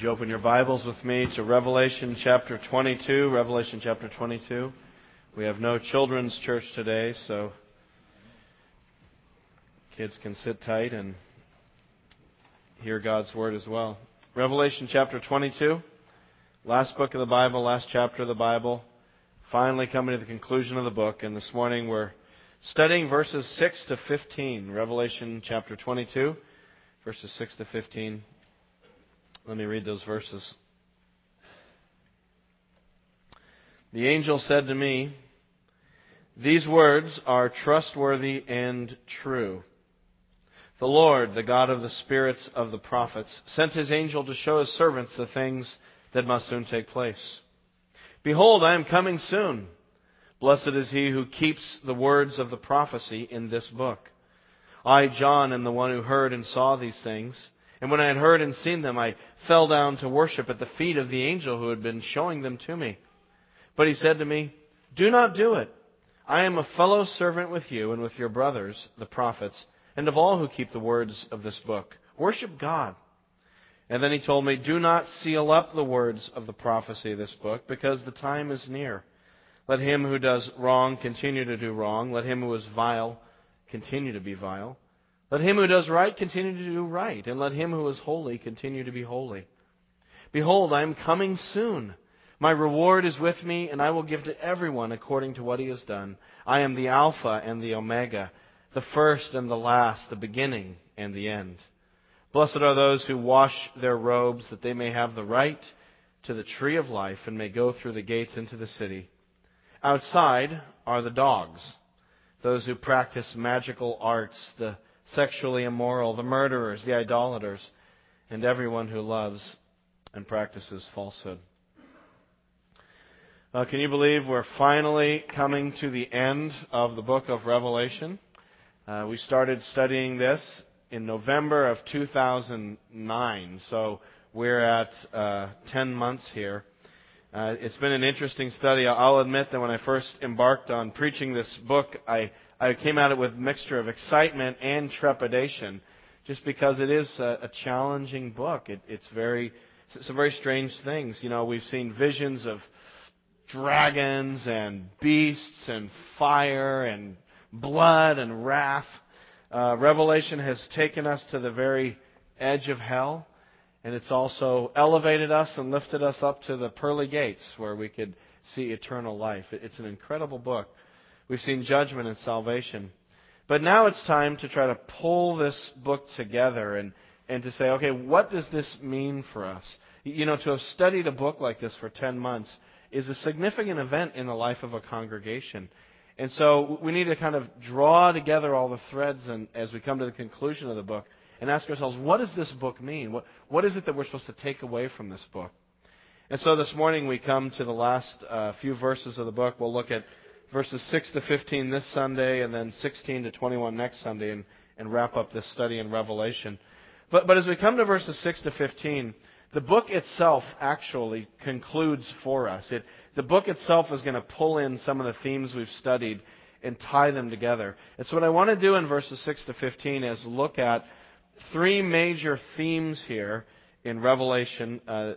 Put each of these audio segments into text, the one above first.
Would you open your Bibles with me to Revelation chapter 22? Revelation chapter 22. We have no children's church today, so kids can sit tight and hear God's Word as well. Revelation chapter 22. Last book of the Bible, last chapter of the Bible. Finally coming to the conclusion of the book, and this morning we're studying verses 6 to 15. Revelation chapter 22, verses 6 to 15. Let me read those verses. The angel said to me, These words are trustworthy and true. The Lord, the God of the spirits of the prophets, sent his angel to show his servants the things that must soon take place. Behold, I am coming soon. Blessed is he who keeps the words of the prophecy in this book. I, John, am the one who heard and saw these things. And when I had heard and seen them, I fell down to worship at the feet of the angel who had been showing them to me. But he said to me, Do not do it. I am a fellow servant with you and with your brothers, the prophets, and of all who keep the words of this book. Worship God. And then he told me, Do not seal up the words of the prophecy of this book, because the time is near. Let him who does wrong continue to do wrong. Let him who is vile continue to be vile. Let him who does right continue to do right, and let him who is holy continue to be holy. Behold, I am coming soon. My reward is with me, and I will give to everyone according to what he has done. I am the Alpha and the Omega, the first and the last, the beginning and the end. Blessed are those who wash their robes, that they may have the right to the tree of life and may go through the gates into the city. Outside are the dogs, those who practice magical arts, the sexually immoral, the murderers, the idolaters, and everyone who loves and practices falsehood. Uh, can you believe we're finally coming to the end of the book of Revelation? Uh, we started studying this in November of 2009, so we're at uh, 10 months here. Uh, it's been an interesting study. I'll admit that when I first embarked on preaching this book, I I came at it with a mixture of excitement and trepidation, just because it is a, a challenging book. It, it's very, some very strange things. You know, we've seen visions of dragons and beasts and fire and blood and wrath. Uh, Revelation has taken us to the very edge of hell, and it's also elevated us and lifted us up to the pearly gates where we could see eternal life. It's an incredible book. We've seen judgment and salvation. But now it's time to try to pull this book together and, and to say, okay, what does this mean for us? You know, to have studied a book like this for 10 months is a significant event in the life of a congregation. And so we need to kind of draw together all the threads and as we come to the conclusion of the book and ask ourselves, what does this book mean? What, what is it that we're supposed to take away from this book? And so this morning we come to the last uh, few verses of the book. We'll look at verses 6 to 15 this Sunday, and then 16 to 21 next Sunday, and, and wrap up this study in Revelation. But, but as we come to verses 6 to 15, the book itself actually concludes for us. It, the book itself is going to pull in some of the themes we've studied and tie them together. And so what I want to do in verses 6 to 15 is look at three major themes here in Revelation, uh,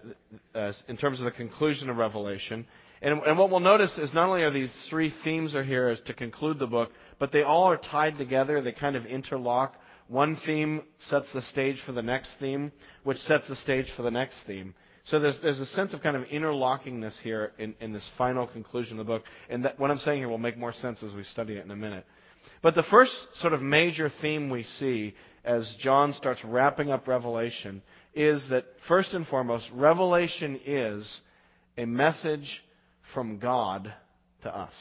uh, in terms of the conclusion of Revelation. And, and what we'll notice is not only are these three themes are here as to conclude the book, but they all are tied together. They kind of interlock. One theme sets the stage for the next theme, which sets the stage for the next theme. So there's, there's a sense of kind of interlockingness here in, in this final conclusion of the book. And that, what I'm saying here will make more sense as we study it in a minute. But the first sort of major theme we see as John starts wrapping up Revelation is that first and foremost, Revelation is a message from God to us.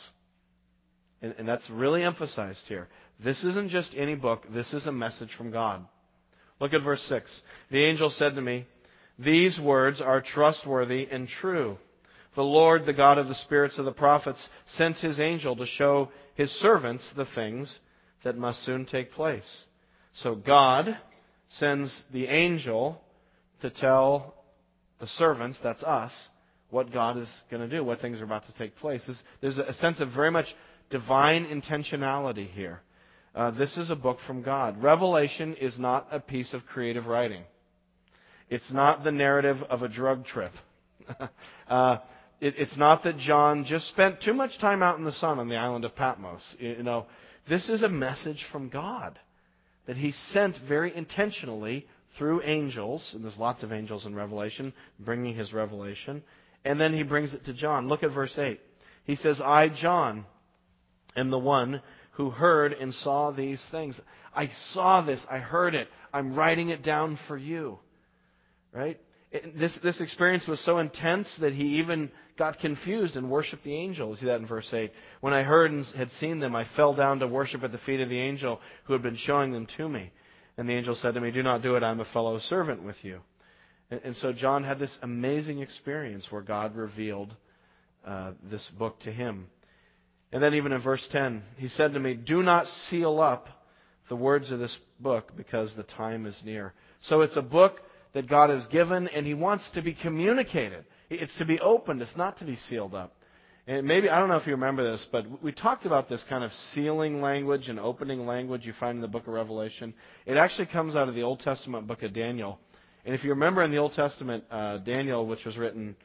And, and that's really emphasized here. This isn't just any book, this is a message from God. Look at verse 6. The angel said to me, These words are trustworthy and true. The Lord, the God of the spirits of the prophets, sent his angel to show his servants the things that must soon take place. So God sends the angel to tell the servants, that's us, what God is going to do, what things are about to take place. There's a sense of very much divine intentionality here. Uh, this is a book from God. Revelation is not a piece of creative writing. It's not the narrative of a drug trip. uh, it, it's not that John just spent too much time out in the sun on the island of Patmos. You know, this is a message from God that he sent very intentionally through angels, and there's lots of angels in Revelation bringing his revelation, and then he brings it to John. Look at verse 8. He says, I, John, am the one who heard and saw these things. I saw this, I heard it, I'm writing it down for you. Right? This, this experience was so intense that he even got confused and worshiped the angel. We see that in verse 8. When I heard and had seen them, I fell down to worship at the feet of the angel who had been showing them to me. And the angel said to me, Do not do it, I'm a fellow servant with you. And, so John had this amazing experience where God revealed uh, this book to him. And then, even in verse 10, he said to me, Do not seal up the words of this book because the time is near. So it's a book that God has given, and He wants to be communicated. It's to be opened, it's not to be sealed up. And maybe, I don't know if you remember this, but we talked about this kind of sealing language and opening language you find in the book of Revelation. It actually comes out of the Old Testament book of Daniel. And if you remember in the Old Testament, uh, Daniel, which was written,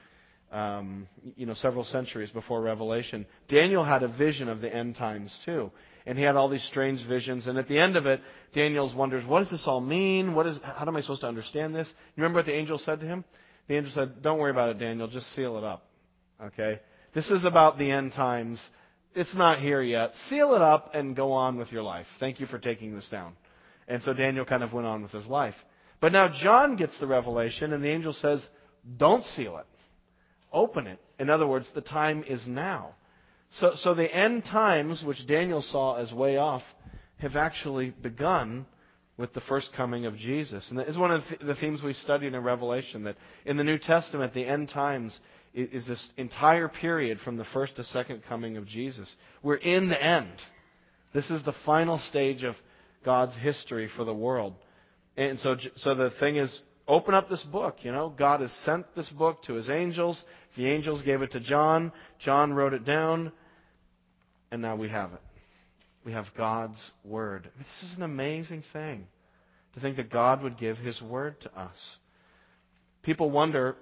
um, you know, several centuries before Revelation, Daniel had a vision of the end times too and he had all these strange visions. And at the end of it, Daniel wonders, what does this all mean? What is, how am I supposed to understand this? You remember what the angel said to him? The angel said, don't worry about it, Daniel. Just seal it up. Okay? This is about the end times. It's not here yet. Seal it up and go on with your life. Thank you for taking this down. And so Daniel kind of went on with his life. But now John gets the revelation, and the angel says, don't seal it. Open it. In other words, the time is now. So, so the end times, which Daniel saw as way off, have actually begun with the first coming of Jesus. And that is one of the themes we studied in Revelation, that in the New Testament, the end times is this entire period from the first to second coming of Jesus. We're in the end. This is the final stage of God's history for the world. And so, so the thing is, open up this book. You know, God has sent this book to his angels. The angels gave it to John. John wrote it down. And now we have it. We have God's Word. This is an amazing thing to think that God would give His Word to us. People wonder,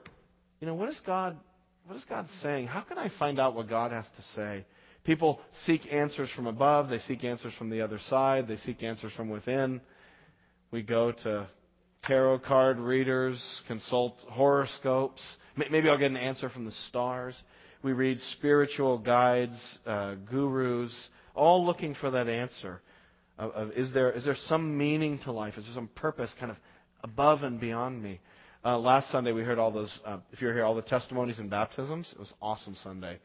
you know, what is God, what is God saying? How can I find out what God has to say? People seek answers from above. They seek answers from the other side. They seek answers from within. We go to tarot card readers, consult horoscopes. Maybe I'll get an answer from the stars. We read spiritual guides, uh, gurus, all looking for that answer. Of, of, is, there, is there some meaning to life? Is there some purpose kind of above and beyond me? Uh, last Sunday we heard all those, uh, if you were here, all the testimonies and baptisms. It was awesome Sunday.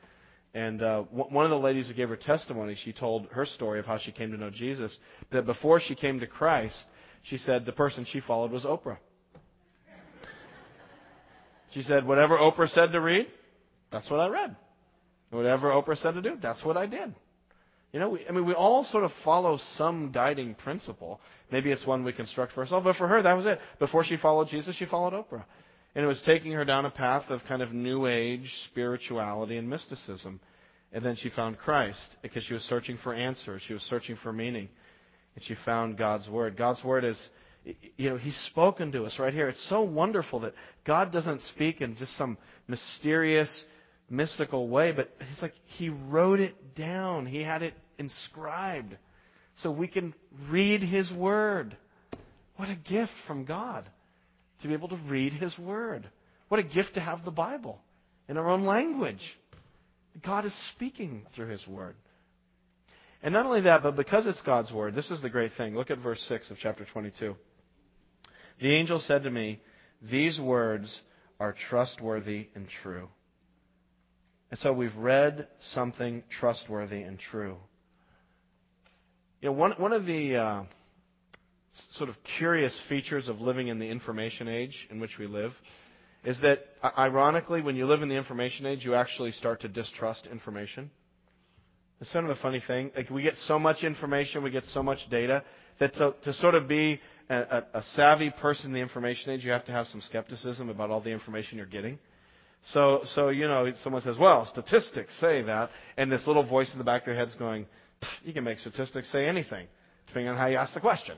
And uh, w- one of the ladies who gave her testimony, she told her story of how she came to know Jesus. That before she came to Christ, she said the person she followed was Oprah. She said, whatever Oprah said to read, that's what I read. Whatever Oprah said to do, that's what I did. You know, we, I mean, we all sort of follow some guiding principle. Maybe it's one we construct for ourselves, but for her, that was it. Before she followed Jesus, she followed Oprah. And it was taking her down a path of kind of new age spirituality and mysticism. And then she found Christ because she was searching for answers. She was searching for meaning and she found God's Word. God's Word is, you know, He's spoken to us right here. It's so wonderful that God doesn't speak in just some mysterious, mystical way, but it's like He wrote it down. He had it inscribed. So we can read His Word. What a gift from God to be able to read His Word. What a gift to have the Bible in our own language. God is speaking through His Word. And not only that, but because it's God's word, this is the great thing. Look at verse 6 of chapter 22. The angel said to me, These words are trustworthy and true. And so we've read something trustworthy and true. You know, one, one of the uh, sort of curious features of living in the information age in which we live is that, ironically, when you live in the information age, you actually start to distrust information. It's kind of a funny thing. Like we get so much information, we get so much data that to, to sort of be a, a, savvy person in the information age, you have to have some skepticism about all the information you're getting. So, so you know, someone says, "Well, statistics say that," and this little voice in the back of your head's going, "You can make statistics say anything, depending on how you ask the question."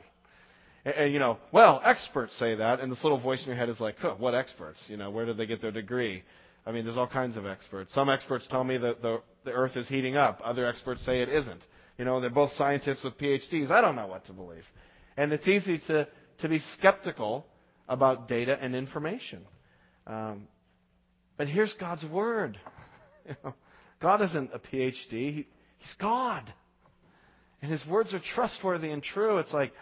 And, and, you know, well, experts say that, and this little voice in your head is like, huh, what experts? You know, where did they get their degree? I mean, there's all kinds of experts. Some experts tell me that the, the earth is heating up. Other experts say it isn't. You know, they're both scientists with PhDs. I don't know what to believe. And it's easy to, to be skeptical about data and information. Um, but here's God's Word. You know, God isn't a PhD, he, He's God. And His words are trustworthy and true. It's like,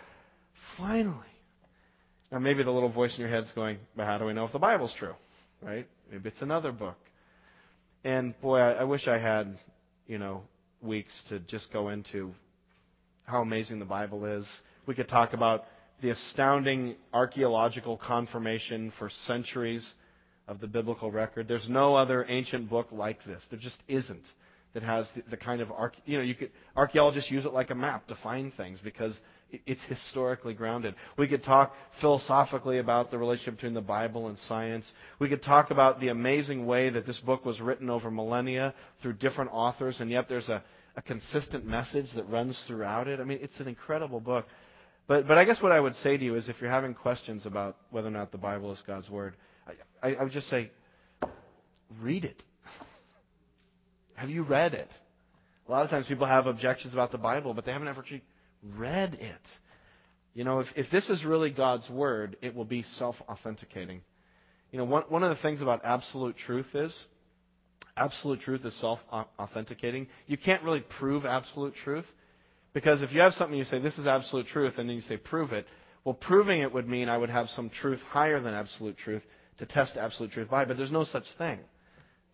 finally. Now, maybe the little voice in your head's going, but how do we know if the Bible's true? Right? Maybe it's another book. And boy, I, I wish I had, you know, weeks to just go into how amazing the Bible is. We could talk about the astounding archaeological confirmation for centuries of the biblical record. There's no other ancient book like this. There just isn't that has the, the kind of you know you could archaeologists use it like a map to find things because it's historically grounded. We could talk philosophically about the relationship between the Bible and science. We could talk about the amazing way that this book was written over millennia through different authors, and yet there's a, a consistent message that runs throughout it. I mean, it's an incredible book. But, but I guess what I would say to you is if you're having questions about whether or not the Bible is God's Word, I, I, I would just say, read it. Have you read it? A lot of times people have objections about the Bible, but they haven't ever actually read it. You know, if, if this is really God's Word, it will be self authenticating. You know, one, one of the things about absolute truth is absolute truth is self authenticating. You can't really prove absolute truth because if you have something you say, this is absolute truth, and then you say, prove it, well, proving it would mean I would have some truth higher than absolute truth to test absolute truth by, but there's no such thing.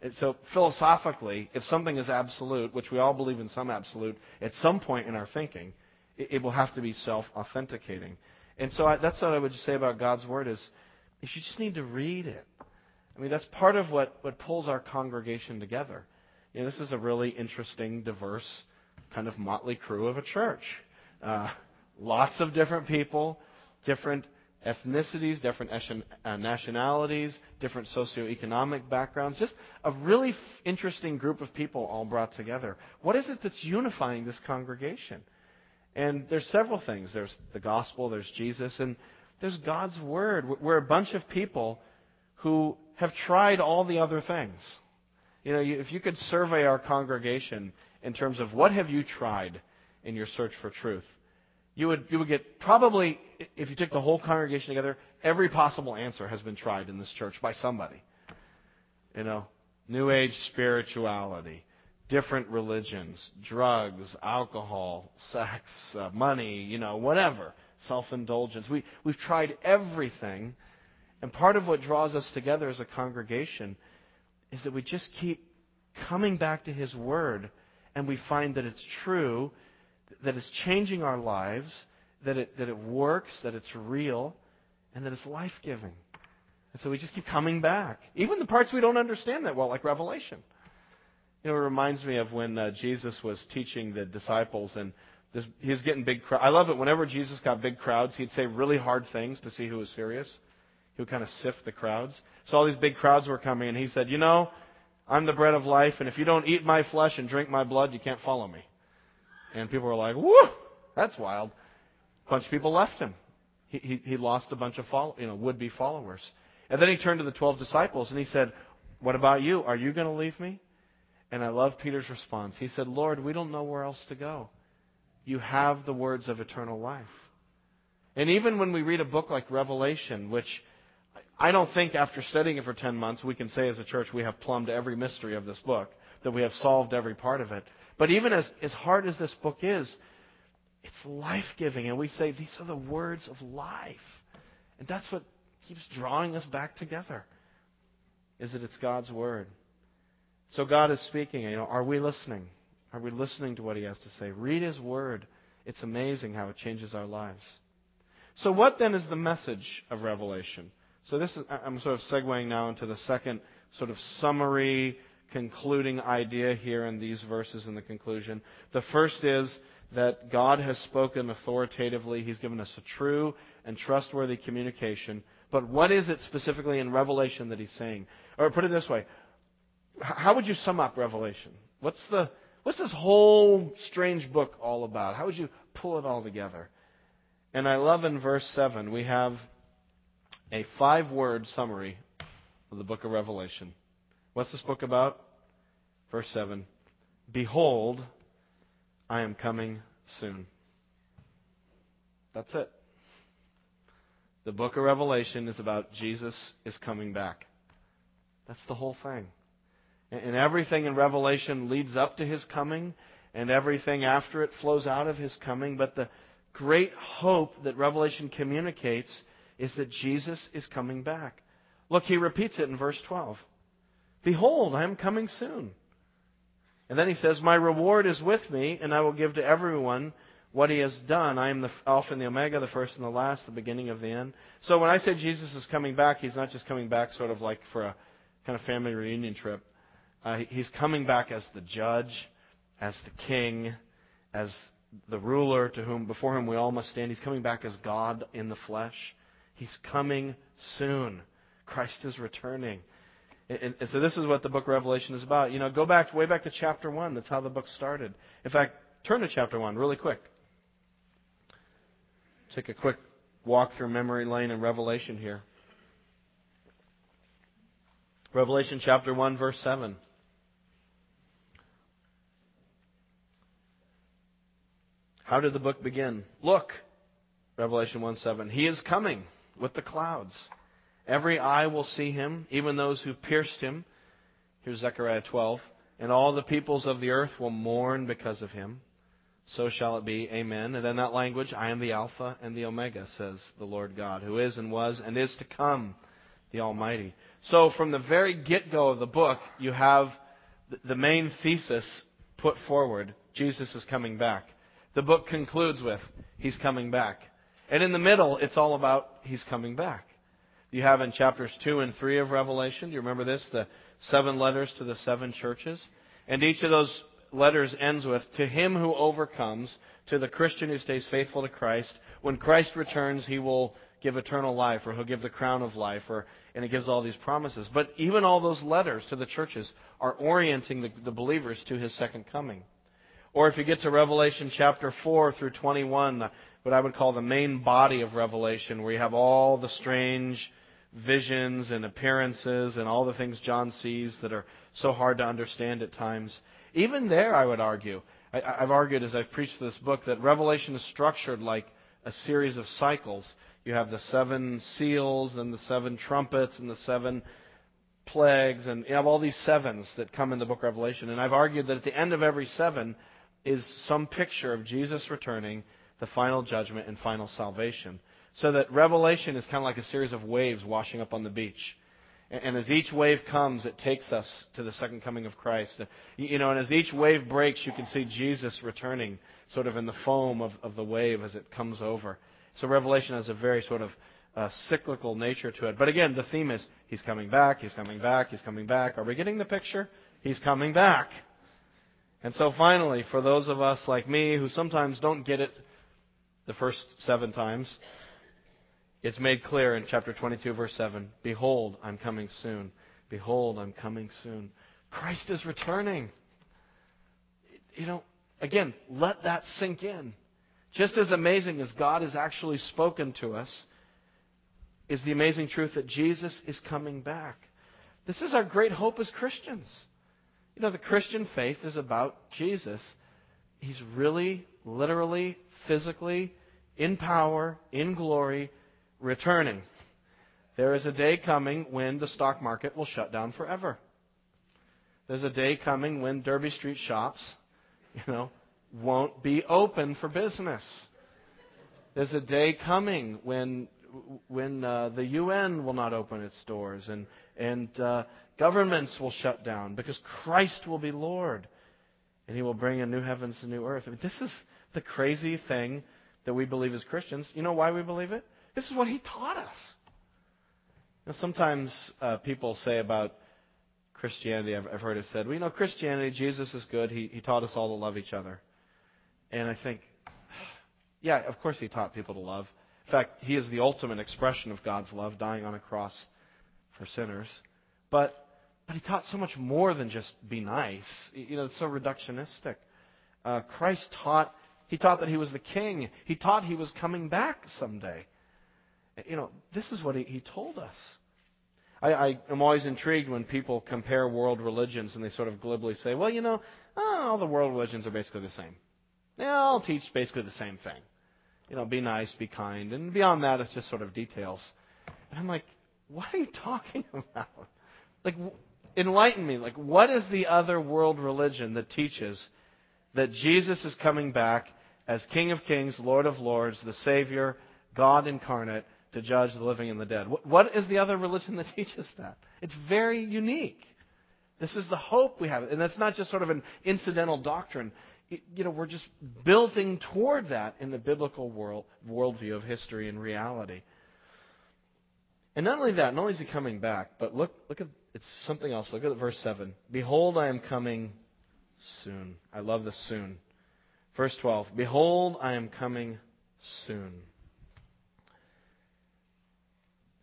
And so philosophically, if something is absolute, which we all believe in some absolute, at some point in our thinking, it, will have to be self-authenticating. And so I, that's what I would say about God's Word is, is you just need to read it. I mean, that's part of what, what pulls our congregation together. You know, this is a really interesting, diverse, kind of motley crew of a church. Uh, lots of different people, different ethnicities, different uh, nationalities, different socioeconomic backgrounds. Just a really interesting group of people all brought together. What is it that's unifying this congregation? And there's several things. There's the gospel, there's Jesus, and there's God's word. We're a bunch of people who have tried all the other things. You know, if you could survey our congregation in terms of what have you tried in your search for truth, you would, you would get probably, if you took the whole congregation together, every possible answer has been tried in this church by somebody. You know, New Age spirituality, different religions, drugs, alcohol, sex, uh, money, you know, whatever, self-indulgence. We, we've tried everything. And part of what draws us together as a congregation is that we just keep coming back to His Word and we find that it's true that it's changing our lives, that it, that it works, that it's real, and that it's life giving. And so we just keep coming back. Even the parts we don't understand that well, like Revelation. You know, it reminds me of when uh, Jesus was teaching the disciples and this, he was getting big crowds. I love it. Whenever Jesus got big crowds, he'd say really hard things to see who was serious. He would kind of sift the crowds. So all these big crowds were coming, and he said, You know, I'm the bread of life, and if you don't eat my flesh and drink my blood, you can't follow me. And people were like, whoo, that's wild. A bunch of people left him. He, he, he lost a bunch of follow, you know, would-be followers. And then he turned to the 12 disciples and he said, what about you? Are you going to leave me? And I love Peter's response. He said, Lord, we don't know where else to go. You have the words of eternal life. And even when we read a book like Revelation, which I don't think after studying it for 10 months we can say as a church we have plumbed every mystery of this book, that we have solved every part of it. But even as, as hard as this book is, it's life giving. And we say these are the words of life. And that's what keeps drawing us back together. Is that it's God's word. So God is speaking. You know, are we listening? Are we listening to what He has to say? Read His word. It's amazing how it changes our lives. So what then is the message of Revelation? So this is, I'm sort of segueing now into the second sort of summary concluding idea here in these verses in the conclusion. The first is that God has spoken authoritatively. He's given us a true and trustworthy communication. But what is it specifically in Revelation that he's saying? Or put it this way how would you sum up Revelation? What's, the, what's this whole strange book all about? How would you pull it all together? And I love in verse 7, we have a five word summary of the book of Revelation. What's this book about? Verse 7 Behold, I am coming soon. That's it. The book of Revelation is about Jesus is coming back. That's the whole thing. And everything in Revelation leads up to his coming, and everything after it flows out of his coming. But the great hope that Revelation communicates is that Jesus is coming back. Look, he repeats it in verse 12. Behold, I am coming soon. And then he says, My reward is with me, and I will give to everyone what he has done. I am the Alpha and the Omega, the first and the last, the beginning of the end. So when I say Jesus is coming back, he's not just coming back sort of like for a kind of family reunion trip. Uh, he's coming back as the judge, as the king, as the ruler to whom before whom we all must stand. He's coming back as God in the flesh. He's coming soon. Christ is returning. And, and so this is what the book of Revelation is about. You know, go back way back to chapter one. That's how the book started. In fact, turn to chapter one really quick. Take a quick walk through memory lane in Revelation here. Revelation chapter 1, verse 7. How did the book begin? Look, Revelation 1 7. He is coming with the clouds. Every eye will see him, even those who pierced him. Here's Zechariah 12. And all the peoples of the earth will mourn because of him so shall it be. Amen. And then that language, I am the Alpha and the Omega, says the Lord God, who is and was and is to come, the Almighty. So from the very get go of the book, you have the main thesis put forward Jesus is coming back. The book concludes with, He's coming back. And in the middle, it's all about He's coming back. You have in chapters 2 and 3 of Revelation, do you remember this? The seven letters to the seven churches. And each of those letters ends with, To him who overcomes, to the Christian who stays faithful to Christ, when Christ returns, he will give eternal life, or he'll give the crown of life, or, and it gives all these promises. But even all those letters to the churches are orienting the, the believers to his second coming. Or if you get to Revelation chapter 4 through 21, what I would call the main body of Revelation, where you have all the strange visions and appearances and all the things John sees that are so hard to understand at times. Even there, I would argue, I, have argued as I've preached this book, that Revelation is structured like a series of cycles. You have the seven seals, and the seven trumpets, and the seven plagues, and you have all these sevens that come in the book of Revelation. And I've argued that at the end of every seven is some picture of Jesus returning, the final judgment, and final salvation. So that Revelation is kind of like a series of waves washing up on the beach. And as each wave comes, it takes us to the second coming of Christ. You know, and as each wave breaks, you can see Jesus returning sort of in the foam of, of the wave as it comes over. So Revelation has a very sort of uh, cyclical nature to it. But again, the theme is He's coming back, He's coming back, He's coming back. Are we getting the picture? He's coming back. And so finally, for those of us like me who sometimes don't get it the first seven times, it's made clear in chapter 22, verse 7 Behold, I'm coming soon. Behold, I'm coming soon. Christ is returning. You know, again, let that sink in. Just as amazing as God has actually spoken to us is the amazing truth that Jesus is coming back. This is our great hope as Christians. You know, the Christian faith is about Jesus. He's really, literally, physically, in power, in glory, returning. There is a day coming when the stock market will shut down forever. There's a day coming when Derby Street shops, you know, won't be open for business. There's a day coming when when uh, the UN will not open its doors and and uh, governments will shut down because Christ will be Lord, and He will bring a new heavens and new earth. I mean, this is the crazy thing that we believe as Christians. You know why we believe it? This is what he taught us. Sometimes uh, people say about Christianity, I've, I've heard it said, well, you know, Christianity, Jesus is good. He, he taught us all to love each other. And I think, yeah, of course he taught people to love. In fact, he is the ultimate expression of God's love, dying on a cross for sinners. But, but he taught so much more than just be nice. You know, it's so reductionistic. Uh, Christ taught he taught that he was the king. He taught he was coming back someday. You know, this is what he, he told us. I, I am always intrigued when people compare world religions and they sort of glibly say, well, you know, oh, all the world religions are basically the same. They all teach basically the same thing. You know, be nice, be kind, and beyond that, it's just sort of details. And I'm like, what are you talking about? Like, enlighten me. Like, what is the other world religion that teaches that Jesus is coming back as King of Kings, Lord of Lords, the Savior, God incarnate, to judge the living and the dead? What is the other religion that teaches that? It's very unique. This is the hope we have. And that's not just sort of an incidental doctrine. You know, we're just building toward that in the biblical world, worldview of history and reality. And not only that, not only is he coming back, but look, look at it's something else. Look at verse 7. Behold, I am coming soon. I love the soon. Verse 12. Behold, I am coming soon.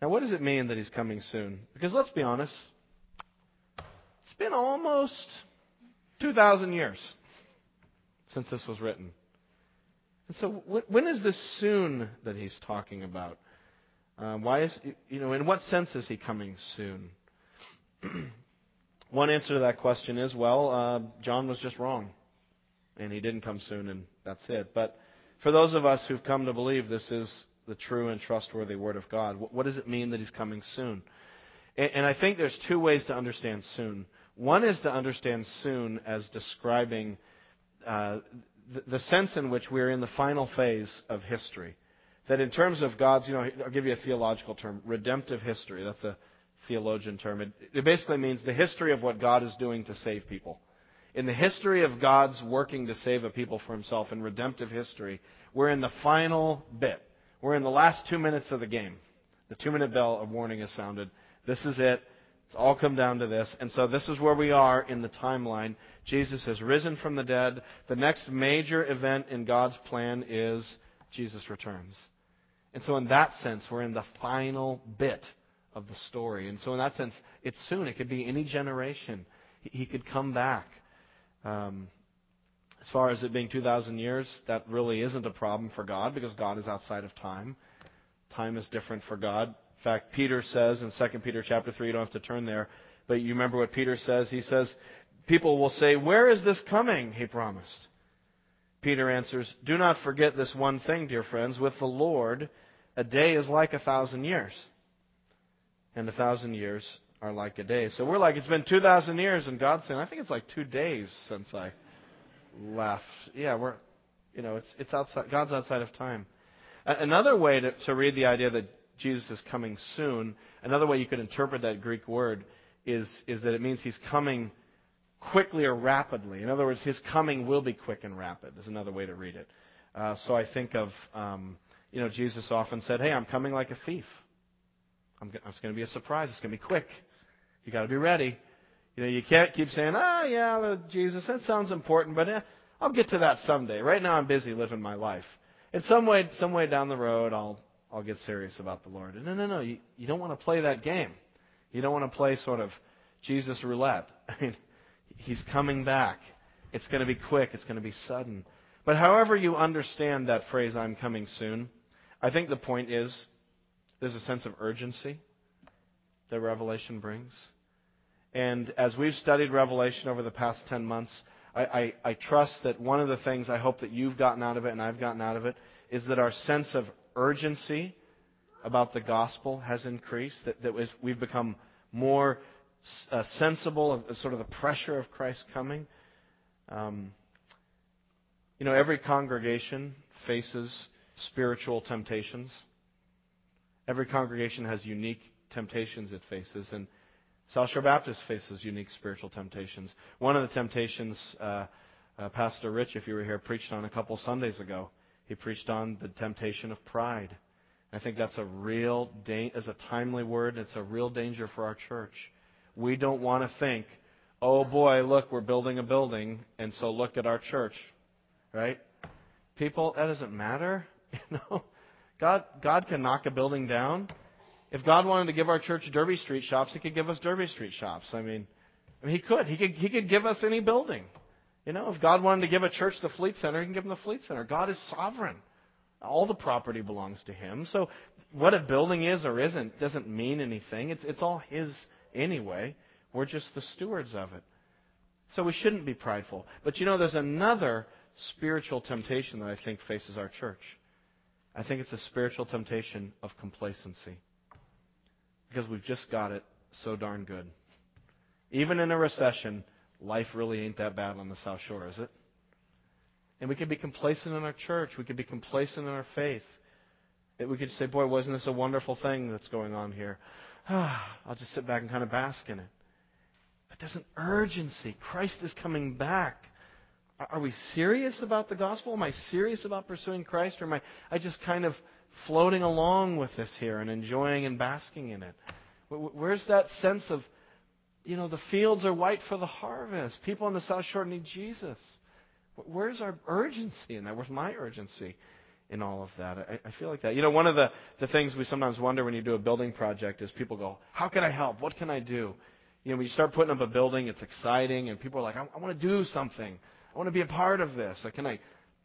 Now, what does it mean that he's coming soon? Because let's be honest, it's been almost 2,000 years since this was written. And so, when is this soon that he's talking about? Uh, why is you know in what sense is he coming soon? One answer to that question is well, uh, John was just wrong, and he didn't come soon, and that's it. But for those of us who've come to believe this is the true and trustworthy Word of God, what does it mean that He's coming soon? And, and I think there's two ways to understand soon. One is to understand soon as describing uh, the, sense in which we're in the final phase of history that in terms of God's, you know, I'll give you a theological term, redemptive history. That's a theologian term. It, it, basically means the history of what God is doing to save people. In the history of God's working to save a people for himself in redemptive history, we're in the final bit. We're in the last two minutes of the game. The two minute bell of warning is sounded. This is it. It's all come down to this. And so this is where we are in the timeline. Jesus has risen from the dead. The next major event in God's plan is Jesus returns. And so, in that sense, we're in the final bit of the story. And so, in that sense, it's soon. It could be any generation. He could come back. Um, as far as it being 2,000 years, that really isn't a problem for God because God is outside of time. Time is different for God. In fact, Peter says in 2 Peter chapter 3, you don't have to turn there, but you remember what Peter says? He says, People will say, Where is this coming? He promised. Peter answers, Do not forget this one thing, dear friends. With the Lord, a day is like a thousand years, and a thousand years are like a day. So we're like, it's been 2,000 years, and God's saying, I think it's like two days since I left. Yeah, we're, you know, it's, it's outside, God's outside of time. Another way to, to read the idea that Jesus is coming soon, another way you could interpret that Greek word is, is that it means he's coming quickly or rapidly. In other words, his coming will be quick and rapid, is another way to read it. Uh, so I think of um, you know, Jesus often said, Hey, I'm coming like a thief. I'm, it's going to be a surprise. It's going to be quick. You got to be ready. You know, you can't keep saying, "Ah, yeah, Jesus, that sounds important, but eh, I'll get to that someday. Right now, I'm busy living my life. In some way, some way down the road, I'll I'll get serious about the Lord." No, no, no. You you don't want to play that game. You don't want to play sort of Jesus roulette. I mean, He's coming back. It's going to be quick. It's going to be sudden. But however you understand that phrase, "I'm coming soon," I think the point is there's a sense of urgency that Revelation brings. And as we've studied Revelation over the past 10 months, I, I, I, trust that one of the things I hope that you've gotten out of it and I've gotten out of it is that our sense of urgency about the gospel has increased, that, that we've become more uh, sensible of sort of the pressure of Christ coming. Um, you know, every congregation faces spiritual temptations. Every congregation has unique temptations it faces, and South Shore Baptist faces unique spiritual temptations. One of the temptations, uh, uh, Pastor Rich, if you were here, preached on a couple Sundays ago. He preached on the temptation of pride. I think that's a real, da- as a timely word, it's a real danger for our church. We don't want to think, oh boy, look, we're building a building, and so look at our church, right? People, that doesn't matter. You know, God, God can knock a building down. If God wanted to give our church Derby Street shops, He could give us Derby Street shops. I mean, I mean He could. He could. He could give us any building. You know, if God wanted to give a church the Fleet Center, He can give them the Fleet Center. God is sovereign. All the property belongs to Him. So what a building is or isn't doesn't mean anything. It's, it's all His anyway. We're just the stewards of it. So we shouldn't be prideful. But you know, there's another spiritual temptation that I think faces our church. I think it's a spiritual temptation of complacency. Because we've just got it so darn good. Even in a recession, life really ain't that bad on the South Shore, is it? And we could be complacent in our church. We could be complacent in our faith. We could say, boy, wasn't this a wonderful thing that's going on here? I'll just sit back and kind of bask in it. But there's an urgency. Christ is coming back. Are we serious about the gospel? Am I serious about pursuing Christ? Or am I, I just kind of floating along with this here and enjoying and basking in it? Where's that sense of, you know, the fields are white for the harvest. People on the South Shore need Jesus. Where's our urgency in that? Where's my urgency in all of that? I, I feel like that. You know, one of the, the things we sometimes wonder when you do a building project is people go, How can I help? What can I do? You know, when you start putting up a building, it's exciting, and people are like, I, I want to do something. I want to be a part of this. Like, can I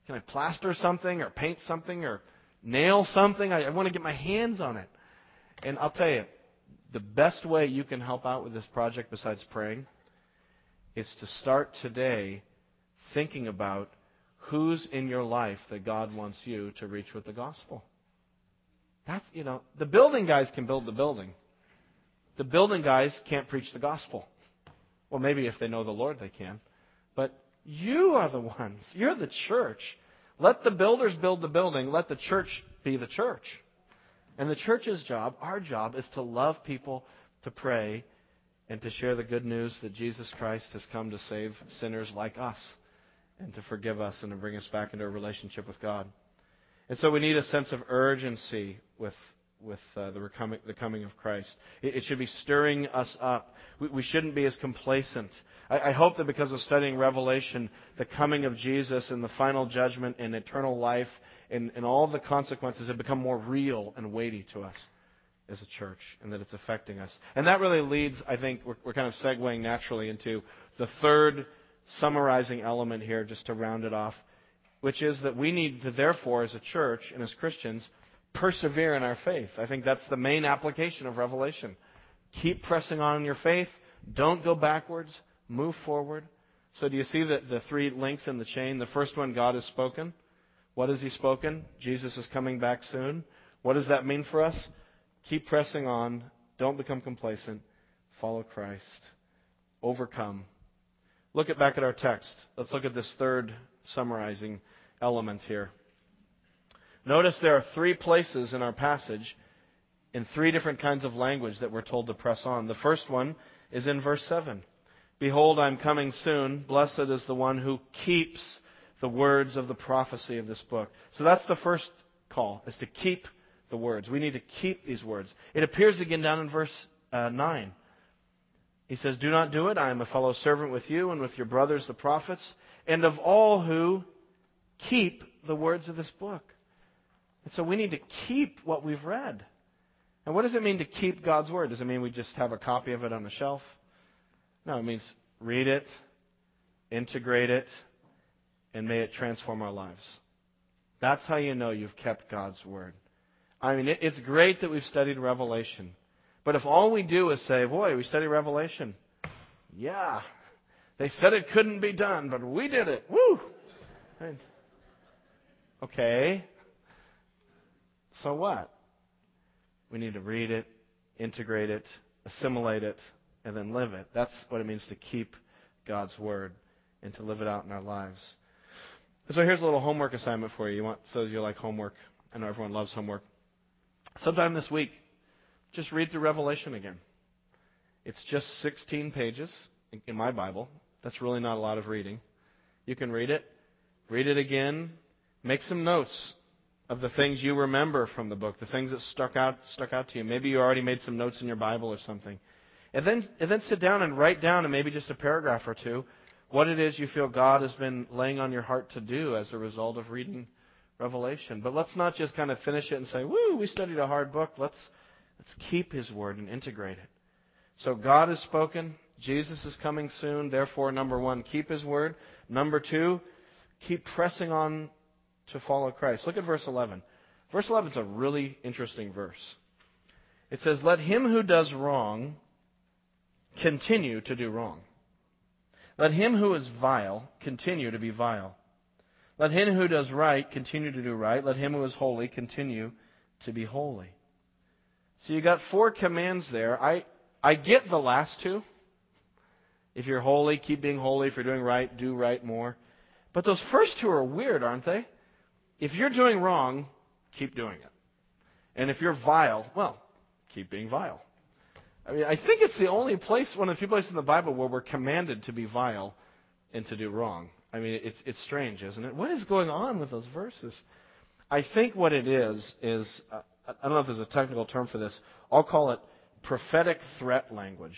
can I plaster something or paint something or nail something? I, I want to get my hands on it. And I'll tell you, the best way you can help out with this project besides praying is to start today thinking about who's in your life that God wants you to reach with the gospel. That's, you know, the building guys can build the building. The building guys can't preach the gospel. Well, maybe if they know the Lord, they can. But you are the ones. You're the church. Let the builders build the building. Let the church be the church. And the church's job, our job, is to love people, to pray, and to share the good news that Jesus Christ has come to save sinners like us and to forgive us and to bring us back into a relationship with God. And so we need a sense of urgency with with uh, the, coming, the coming of Christ. It, it, should be stirring us up. We, we shouldn't be as complacent. I, I, hope that because of studying Revelation, the coming of Jesus and the final judgment and eternal life and, and all the consequences have become more real and weighty to us as a church and that it's affecting us. And that really leads, I think, we're, we're kind of segueing naturally into the third summarizing element here, just to round it off, which is that we need to, therefore, as a church and as Christians, persevere in our faith. I think that's the main application of Revelation. Keep pressing on in your faith. Don't go backwards. Move forward. So do you see the, the three links in the chain? The first one, God has spoken. What has He spoken? Jesus is coming back soon. What does that mean for us? Keep pressing on. Don't become complacent. Follow Christ. Overcome. Look back at our text. Let's look at this third summarizing element here. Notice there are three places in our passage in three different kinds of language that we're told to press on. The first one is in verse 7. Behold, I'm coming soon. Blessed is the one who keeps the words of the prophecy of this book. So that's the first call, is to keep the words. We need to keep these words. It appears again down in verse uh, 9. He says, Do not do it. I am a fellow servant with you and with your brothers the prophets, and of all who keep the words of this book. And so we need to keep what we've read. And what does it mean to keep God's Word? Does it mean we just have a copy of it on the shelf? No, it means read it, integrate it, and may it transform our lives. That's how you know you've kept God's Word. I mean, it's great that we've studied Revelation. But if all we do is say, boy, we study Revelation, yeah, they said it couldn't be done, but we did it. Woo! Okay, so what? We need to read it, integrate it, assimilate it, and then live it. That's what it means to keep God's Word and to live it out in our lives. So here's a little homework assignment for you. You want so you like homework. I know everyone loves homework. Sometime this week, just read through Revelation again. It's just 16 pages in my Bible. That's really not a lot of reading. You can read it, read it again, make some notes of the things you remember from the book, the things that stuck out stuck out to you. Maybe you already made some notes in your Bible or something. And then and then sit down and write down and maybe just a paragraph or two what it is you feel God has been laying on your heart to do as a result of reading Revelation. But let's not just kind of finish it and say, "Woo, we studied a hard book." Let's let's keep his word and integrate it. So God has spoken, Jesus is coming soon. Therefore, number one, keep his word. Number two, keep pressing on to follow Christ. Look at verse 11. Verse 11 is a really interesting verse. It says, Let him who does wrong continue to do wrong. Let him who is vile continue to be vile. Let him who does right continue to do right. Let him who is holy continue to be holy. So you got four commands there. I, I get the last two. If you're holy, keep being holy. If you're doing right, do right more. But those first two are weird, aren't they? If you're doing wrong, keep doing it. And if you're vile, well, keep being vile. I mean, I think it's the only place, one of the few places in the Bible where we're commanded to be vile and to do wrong. I mean, it's, it's strange, isn't it? What is going on with those verses? I think what it is, is, uh, I don't know if there's a technical term for this. I'll call it prophetic threat language.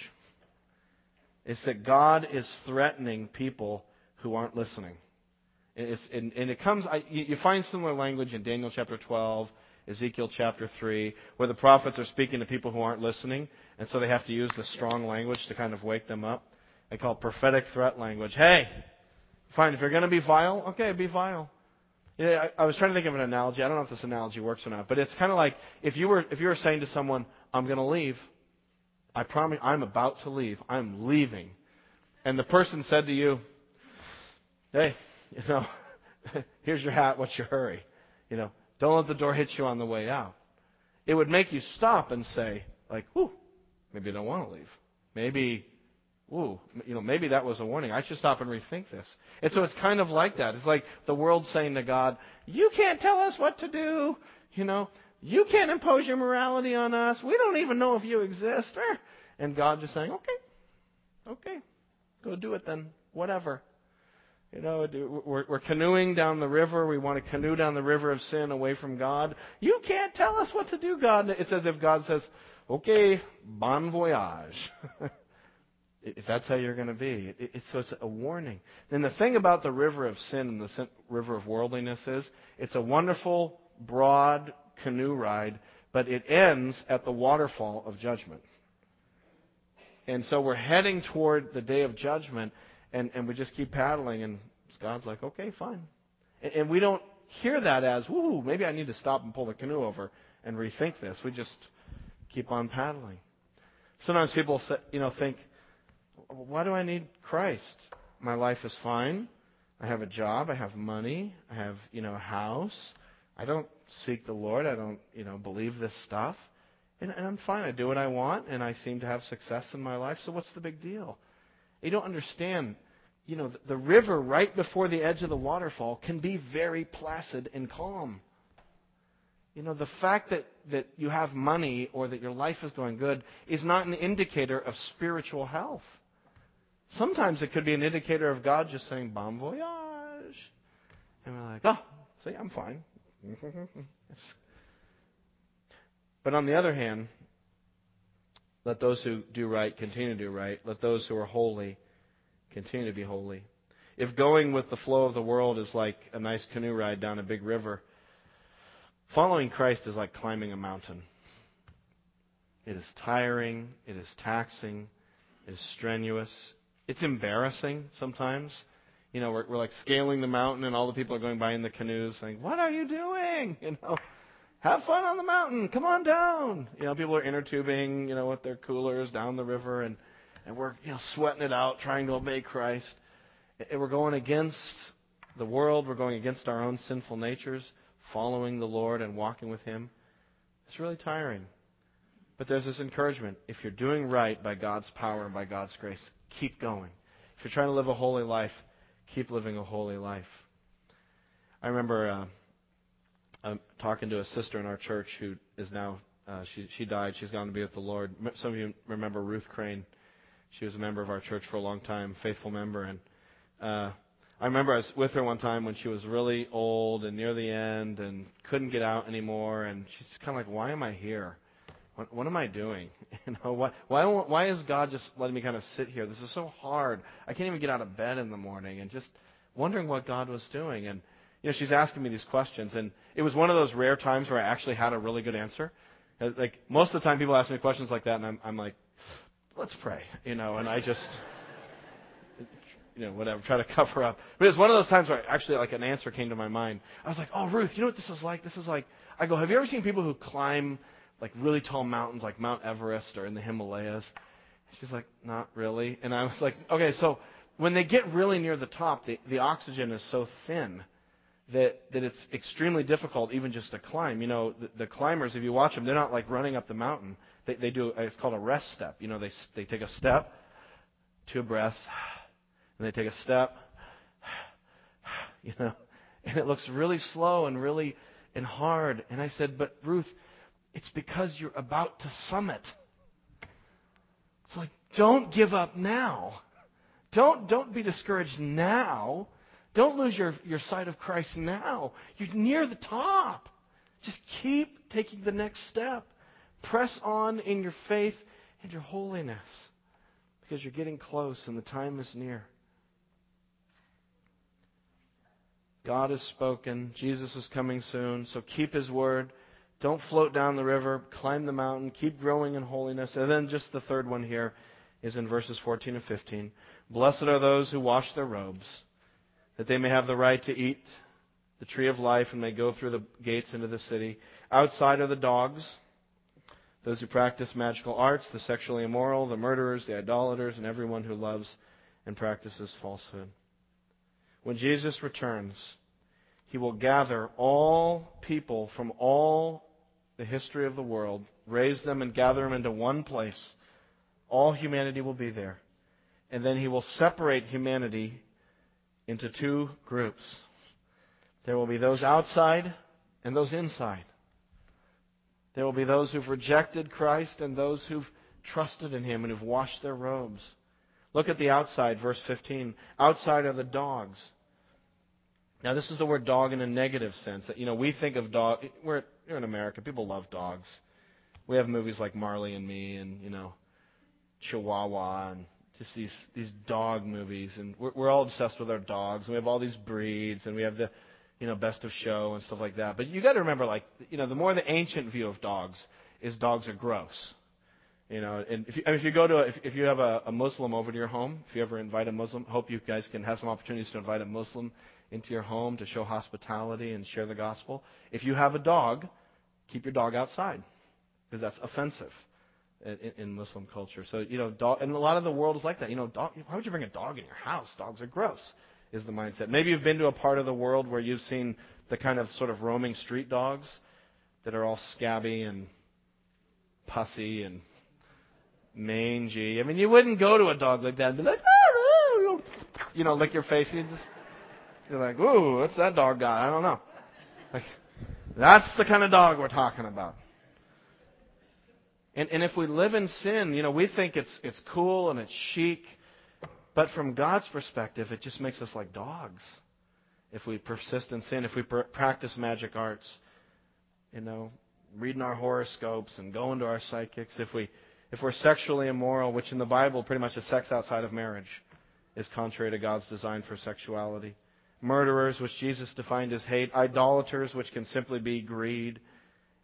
It's that God is threatening people who aren't listening. And, and, it comes, I, you find similar language in Daniel chapter 12, Ezekiel chapter 3, where the prophets are speaking to people who aren't listening, and so they have to use the strong language to kind of wake them up. They call it prophetic threat language. Hey, fine, if you're going to be vile, okay, be vile. You know, I, I was trying to think of an analogy. I don't know if this analogy works or not, but it's kind of like if you were if you were saying to someone, "I'm going to leave," I promise I'm about to leave. I'm leaving. And the person said to you, Hey, you know, here's your hat, what's your hurry? You know, don't let the door hit you on the way out. It would make you stop and say, like, whew, maybe I don't want to leave. Maybe, ooh, you know, maybe that was a warning. I should stop and rethink this. And so it's kind of like that. It's like the world saying to God, you can't tell us what to do. You know, you can't impose your morality on us. We don't even know if you exist. And God just saying, okay, okay, go do it then. Whatever. You know, we're, we're canoeing down the river. We want to canoe down the river of sin away from God. You can't tell us what to do, God. It's as if God says, okay, bon voyage. if that's how you're going to be. It, it, so it's a warning. Then the thing about the river of sin and the sin, river of worldliness is it's a wonderful, broad, canoe ride, but it ends at the waterfall of judgment. And so we're heading toward the day of judgment, and, and we just keep paddling, and God's like, okay, fine. And, and we don't hear that as, woo, maybe I need to stop and pull the canoe over and rethink this. We just keep on paddling. Sometimes people say, you know, think, why do I need Christ? My life is fine. I have a job. I have money. I have, you know, a house. I don't seek the Lord. I don't, you know, believe this stuff. And, and I'm fine. I do what I want, and I seem to have success in my life. So what's the big deal? You don't understand. You know, the, the river right before the edge of the waterfall can be very placid and calm. You know, the fact that, that you have money or that your life is going good is not an indicator of spiritual health. Sometimes it could be an indicator of God just saying, bon voyage. And we're like, oh, see, I'm fine. but on the other hand, let those who do right continue to do right. Let those who are holy continue to be holy. If going with the flow of the world is like a nice canoe ride down a big river, following Christ is like climbing a mountain. It is tiring, it is taxing, it is strenuous, it's embarrassing sometimes you know, we're, we're like scaling the mountain, and all the people are going by in the canoes, saying, "What are you doing?" You know, have fun on the mountain. Come on down. You know, people are inner tubing, you know, with their coolers down the river, and and we're you know sweating it out, trying to obey Christ. And we're going against the world. We're going against our own sinful natures, following the Lord and walking with Him. It's really tiring. But there's this encouragement. If you're doing right by God's power and by God's grace, keep going. If you're trying to live a holy life, keep living a holy life. I remember uh, I'm talking to a sister in our church who is now uh, she she died. She's gone to be with the Lord. Some of you remember Ruth Crane. She was a member of our church for a long time, faithful member, and uh, I remember I was with her one time when she was really old and near the end and couldn't get out anymore, and she's kind of like, "Why am I here? What, what am I doing? You know, why, why, why is God just letting me kind of sit here? This is so hard. I can't even get out of bed in the morning and just wondering what God was doing. And, you know, she's asking me these questions. And it was one of those rare times where I actually had a really good answer. Uh, like, most of the time people ask me questions like that and I'm, I'm like, let's pray, you know, and I just, you know, whatever, try to cover up. But it's one of those times where actually like an answer came to my mind. I was like, oh, Ruth, you know what this is like? This is like, I go, have you ever seen people who climb like really tall mountains like Mount Everest or in the Himalayas? She's like, not really. And I was like, okay, so when they get really near the top, the, the oxygen is so thin that, that it's extremely difficult even just to climb. You know, the, the climbers, if you watch them, they're not like running up the mountain. They, they do, it's called a rest step. You know, they, they take a step, two breaths, and they take a step, you know, and it looks really slow and really and hard. And I said, but Ruth, it's because you're about to summit. It's like, don't give up now. Don't, don't be discouraged now. Don't lose your, your sight of Christ now. You're near the top. Just keep taking the next step. Press on in your faith and your holiness because you're getting close and the time is near. God has spoken. Jesus is coming soon. So keep His word. Don't float down the river. Climb the mountain. Keep growing in holiness. And then just the third one here is in verses 14 and 15. Blessed are those who wash their robes, that they may have the right to eat the tree of life and may go through the gates into the city. Outside are the dogs, those who practice magical arts, the sexually immoral, the murderers, the idolaters, and everyone who loves and practices falsehood. When Jesus returns, he will gather all people from all the history of the world, raise them and gather them into one place. All humanity will be there. And then he will separate humanity into two groups. There will be those outside and those inside. There will be those who've rejected Christ and those who've trusted in him and who've washed their robes. Look at the outside, verse 15. Outside are the dogs. Now, this is the word dog in a negative sense. You know, we think of dog. We're, we're in America. People love dogs. We have movies like Marley and Me, and you know, Chihuahua, and just these these dog movies. And we're, we're all obsessed with our dogs. And we have all these breeds, and we have the, you know, best of show and stuff like that. But you got to remember, like, you know, the more the ancient view of dogs is dogs are gross. You know, and if you, if you go to a, if, if you have a, a Muslim over to your home, if you ever invite a Muslim, hope you guys can have some opportunities to invite a Muslim into your home to show hospitality and share the gospel. If you have a dog, keep your dog outside because that's offensive in, in, Muslim culture. So you know, dog, and a lot of the world is like that. You know, dog, why would you bring a dog in your house? Dogs are gross. Is the mindset. Maybe you've been to a part of the world where you've seen the kind of sort of roaming street dogs that are all scabby and pussy and mangy. I mean, you wouldn't go to a dog like that and be like, ah, you know, lick your face. You just, you're like, ooh, what's that dog got? I don't know. Like, that's the kind of dog we're talking about. And, and if we live in sin, you know, we think it's, it's cool and it's chic. But from God's perspective, it just makes us like dogs. If we persist in sin, if we pr- practice magic arts, you know, reading our horoscopes and going to our psychics, if we if we're sexually immoral, which in the Bible pretty much is sex outside of marriage, is contrary to God's design for sexuality. Murderers, which Jesus defined as hate. Idolaters, which can simply be greed.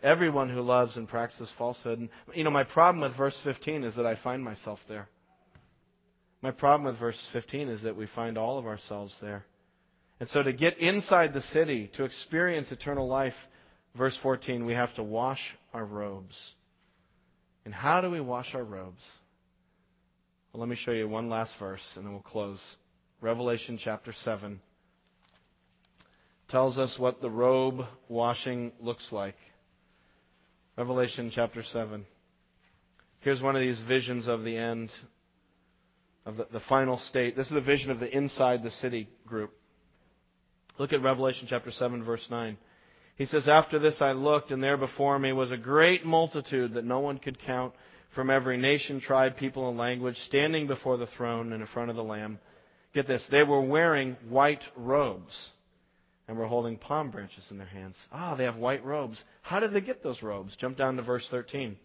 Everyone who loves and practices falsehood. And, you know, my problem with verse 15 is that I find myself there. My problem with verse 15 is that we find all of ourselves there. And so to get inside the city, to experience eternal life, verse 14, we have to wash our robes. And how do we wash our robes? Well, let me show you one last verse and then we'll close. Revelation chapter 7 tells us what the robe washing looks like. Revelation chapter 7. Here's one of these visions of the end, of the, the final state. This is a vision of the inside the city group. Look at Revelation chapter 7, verse 9. He says, After this I looked, and there before me was a great multitude that no one could count from every nation, tribe, people, and language, standing before the throne and in front of the Lamb. Get this, they were wearing white robes and were holding palm branches in their hands. Ah, they have white robes. How did they get those robes? Jump down to verse 13.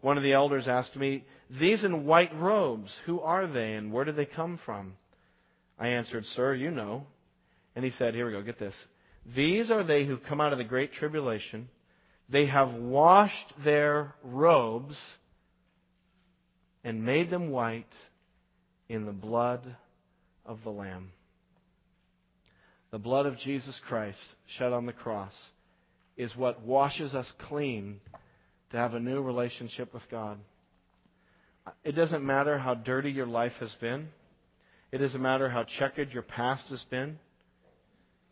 One of the elders asked me, These in white robes, who are they and where did they come from? I answered, Sir, you know. And he said, Here we go, get this. These are they who've come out of the great tribulation. They have washed their robes and made them white in the blood of the Lamb. The blood of Jesus Christ shed on the cross is what washes us clean to have a new relationship with God. It doesn't matter how dirty your life has been. It doesn't matter how checkered your past has been.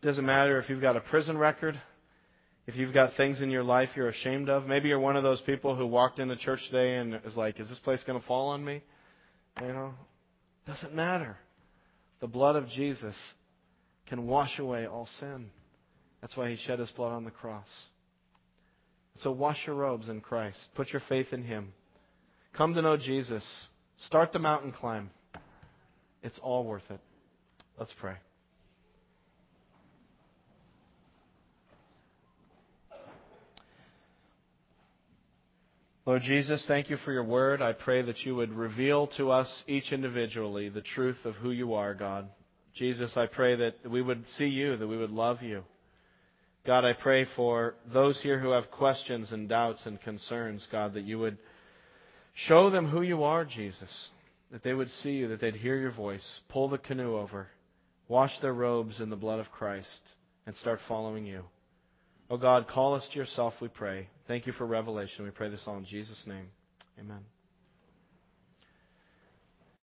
It doesn't matter if you've got a prison record, if you've got things in your life you're ashamed of. Maybe you're one of those people who walked into church today and is like, is this place going to fall on me? You know, doesn't matter. The blood of Jesus can wash away all sin. That's why he shed his blood on the cross. So wash your robes in Christ. Put your faith in him. Come to know Jesus. Start the mountain climb. It's all worth it. Let's pray. Lord Jesus, thank you for your word. I pray that you would reveal to us each individually the truth of who you are, God. Jesus, I pray that we would see you, that we would love you. God, I pray for those here who have questions and doubts and concerns, God, that you would show them who you are, Jesus. That they would see you, that they'd hear your voice, pull the canoe over, wash their robes in the blood of Christ, and start following you. Oh God, call us to yourself, we pray. Thank you for revelation. We pray this all in Jesus' name. Amen.